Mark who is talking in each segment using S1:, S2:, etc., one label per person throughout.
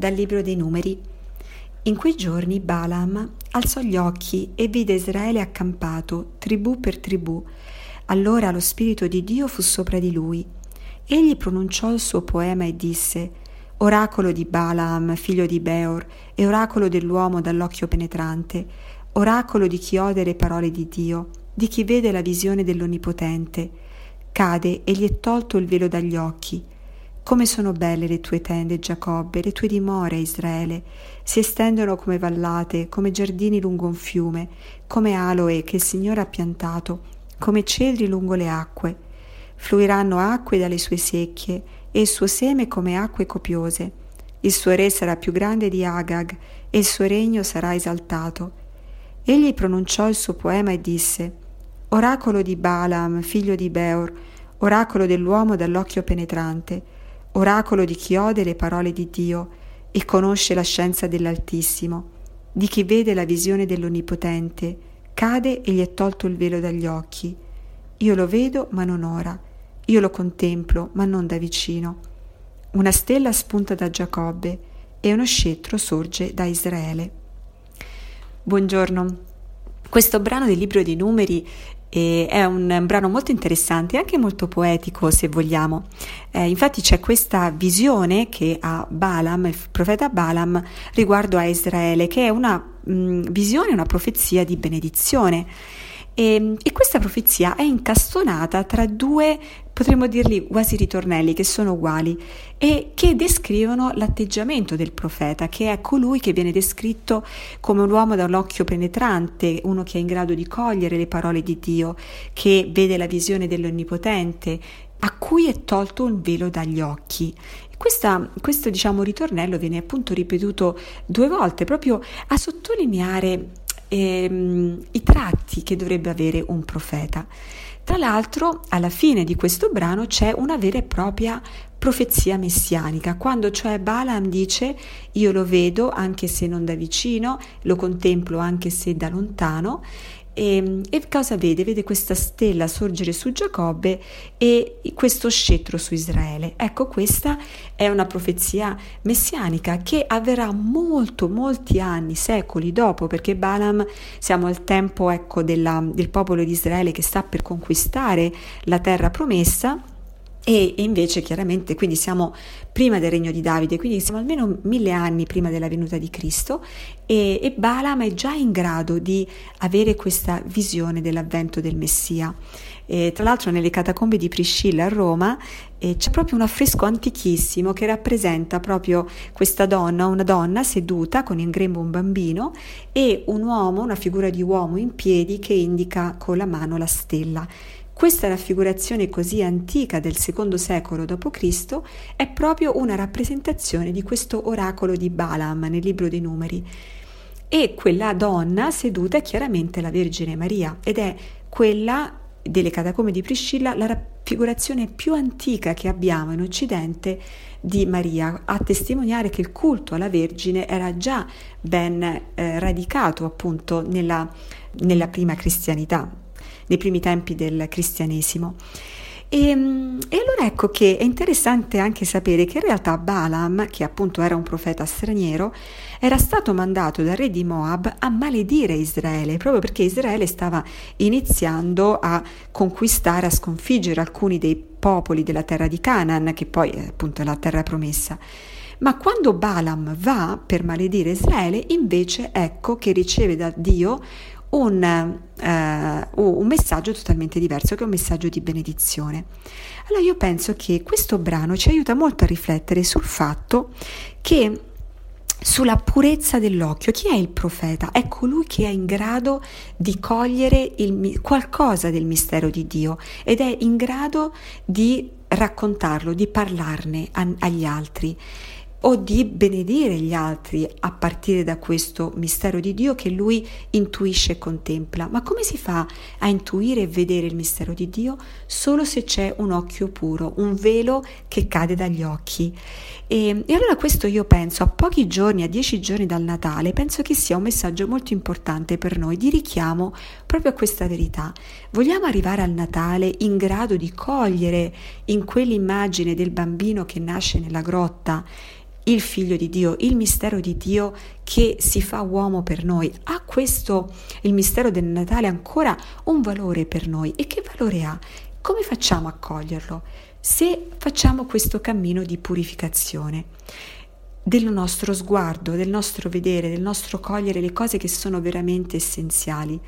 S1: Dal libro dei numeri. In quei giorni Balaam alzò gli occhi e vide Israele accampato, tribù per tribù. Allora lo Spirito di Dio fu sopra di lui. Egli pronunciò il suo poema e disse, Oracolo di Balaam, figlio di Beor, e oracolo dell'uomo dall'occhio penetrante, oracolo di chi ode le parole di Dio, di chi vede la visione dell'Onnipotente. Cade e gli è tolto il velo dagli occhi come sono belle le tue tende, Giacobbe, le tue dimore, Israele. Si estendono come vallate, come giardini lungo un fiume, come aloe che il Signore ha piantato, come cedri lungo le acque. Fluiranno acque dalle sue secchie e il suo seme come acque copiose. Il suo re sarà più grande di Agag e il suo regno sarà esaltato. Egli pronunciò il suo poema e disse: Oracolo di Balaam, figlio di Beor, oracolo dell'uomo dall'occhio penetrante oracolo di chi ode le parole di Dio e conosce la scienza dell'Altissimo, di chi vede la visione dell'Onnipotente, cade e gli è tolto il velo dagli occhi. Io lo vedo ma non ora, io lo contemplo ma non da vicino. Una stella spunta da Giacobbe e uno scettro sorge da Israele. Buongiorno. Questo brano del libro dei numeri e è un, brano molto interessante e anche molto poetico se vogliamo. Eh, infatti c'è questa visione che ha Balaam, il profeta Balaam, riguardo a Israele, che è una mh, visione, una profezia di benedizione. E, e, questa profezia è incastonata tra due, potremmo dirli quasi ritornelli, che sono uguali e che descrivono l'atteggiamento del profeta, che è colui che viene descritto come un uomo dall'occhio penetrante, uno che è in grado di cogliere le parole di Dio, che vede la visione dell'Onnipotente, a cui è tolto un velo dagli occhi. Questa, questo diciamo, ritornello viene appunto ripetuto due volte proprio a sottolineare ehm, i tratti che dovrebbe avere un profeta. Tra l'altro, alla fine di questo brano c'è una vera e propria profezia messianica, quando cioè Balaam dice io lo vedo anche se non da vicino, lo contemplo anche se da lontano e, e, cosa vede? Vede questa stella sorgere su Giacobbe e questo scettro su Israele. Ecco, questa è una profezia messianica che avverrà molto, molti anni, secoli dopo, perché Balaam siamo al tempo ecco, della, del popolo di Israele che sta per conquistare la terra promessa e invece chiaramente quindi siamo prima del regno di Davide, quindi siamo almeno mille anni prima della venuta di Cristo e, e Balaam è già in grado di avere questa visione dell'avvento del Messia. E, tra l'altro nelle catacombe di Priscilla a Roma eh, c'è proprio un affresco antichissimo che rappresenta proprio questa donna, una donna seduta con in grembo un bambino e un uomo, una figura di uomo in piedi che indica con la mano la stella. Questa raffigurazione così antica del secondo secolo d.C. è proprio una rappresentazione di questo oracolo di Balaam nel libro dei numeri. E quella donna seduta è chiaramente la Vergine Maria ed è quella delle catacombe di Priscilla la raffigurazione più antica che abbiamo in Occidente di Maria, a testimoniare che il culto alla Vergine era già ben eh, radicato appunto nella, nella prima cristianità, nei primi tempi del cristianesimo. E, ehm, e, allora ecco che è interessante anche sapere che in realtà Balaam, che appunto era un profeta straniero, era stato mandato dal re di Moab a maledire Israele, proprio perché Israele stava iniziando a conquistare, a sconfiggere alcuni dei popoli della terra di Canaan, che poi è appunto la terra promessa. Ma quando Balaam va per maledire Israele, invece ecco che riceve da Dio un, eh, un messaggio totalmente diverso, che è un messaggio di benedizione. Allora io penso che questo brano ci aiuta molto a riflettere sul fatto che sulla purezza dell'occhio. Chi è il profeta? È colui che è in grado di cogliere il, qualcosa del mistero di Dio ed è in grado di raccontarlo, di parlarne a, agli altri o di benedire gli altri a partire da questo mistero di Dio che lui intuisce e contempla. Ma come si fa a intuire e vedere il mistero di Dio? Solo se c'è un occhio puro, un velo che cade dagli occhi. E, e allora questo io penso, a pochi giorni, a dieci giorni dal Natale, penso che sia un messaggio molto importante per noi di richiamo proprio a questa verità. Vogliamo arrivare al Natale in grado di cogliere in quell'immagine del bambino che nasce nella grotta il figlio di Dio, il mistero di Dio che si fa uomo per noi. Ha questo, il mistero del Natale, ancora un valore per noi? E che valore ha? Come facciamo a coglierlo? Se facciamo questo cammino di purificazione del nostro sguardo, del nostro vedere, del nostro cogliere le cose che sono veramente essenziali.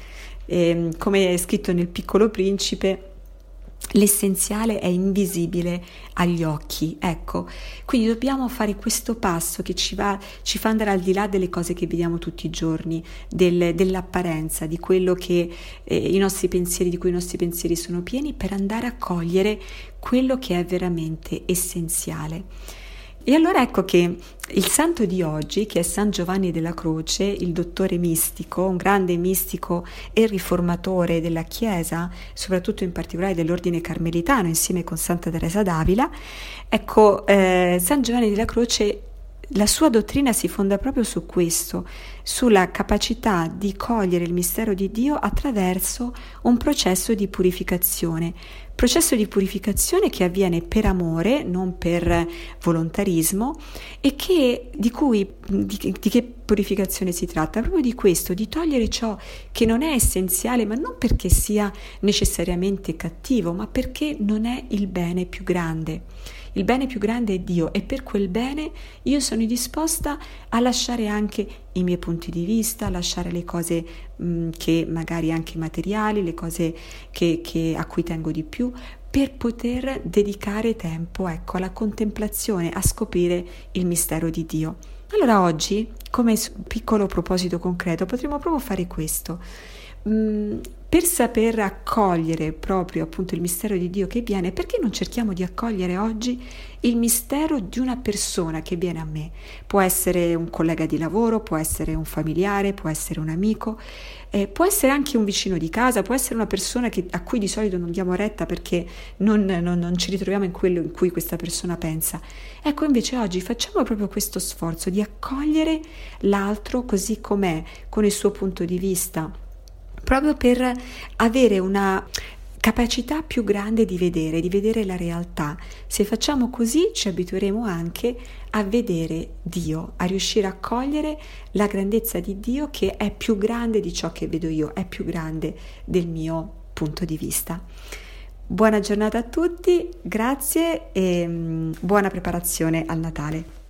S1: E, ehm, come è scritto nel piccolo principe, l'essenziale è invisibile agli occhi. Ecco, quindi dobbiamo fare questo passo che ci, va, ci fa andare al di là delle cose che vediamo tutti i giorni, del, dell'apparenza, di quello che eh, i nostri pensieri, di cui i nostri pensieri sono pieni, per andare a cogliere quello che è veramente essenziale. E allora ecco che il santo di oggi, che è San Giovanni della Croce, il dottore mistico, un grande mistico e riformatore della Chiesa, soprattutto in particolare dell'ordine carmelitano, insieme con Santa Teresa d'Avila, ecco, eh, San Giovanni della Croce la sua dottrina si fonda proprio su questo, sulla capacità di cogliere il mistero di Dio attraverso un processo di purificazione, processo di purificazione che avviene per amore, non per volontarismo e che, di, cui, di, di che purificazione si tratta? Proprio di questo, di togliere ciò che non è essenziale, ma non perché sia necessariamente cattivo, ma perché non è il bene più grande. Il bene più grande è Dio e per quel bene io sono disposta a lasciare anche i miei punti di vista, lasciare le cose mh, mm, che magari anche materiali, le cose che, che, a cui tengo di più, per poter dedicare tempo ecco, alla contemplazione, a scoprire il mistero di Dio. Allora oggi, come piccolo proposito concreto, potremmo proprio fare questo. Mm, per saper accogliere proprio appunto il mistero di Dio che viene, perché non cerchiamo di accogliere oggi il mistero di una persona che viene a me? Può essere un collega di lavoro, può essere un familiare, può essere un amico, eh, può essere anche un vicino di casa, può essere una persona che, a cui di solito non diamo retta perché non, non, non ci ritroviamo in quello in cui questa persona pensa. Ecco, invece oggi facciamo proprio questo sforzo di accogliere l'altro così com'è, con il suo punto di vista proprio per avere una capacità più grande di vedere, di vedere la realtà. Se facciamo così ci abitueremo anche a vedere Dio, a riuscire a cogliere la grandezza di Dio che è più grande di ciò che vedo io, è più grande del mio punto di vista. Buona giornata a tutti, grazie e mm, buona preparazione al Natale.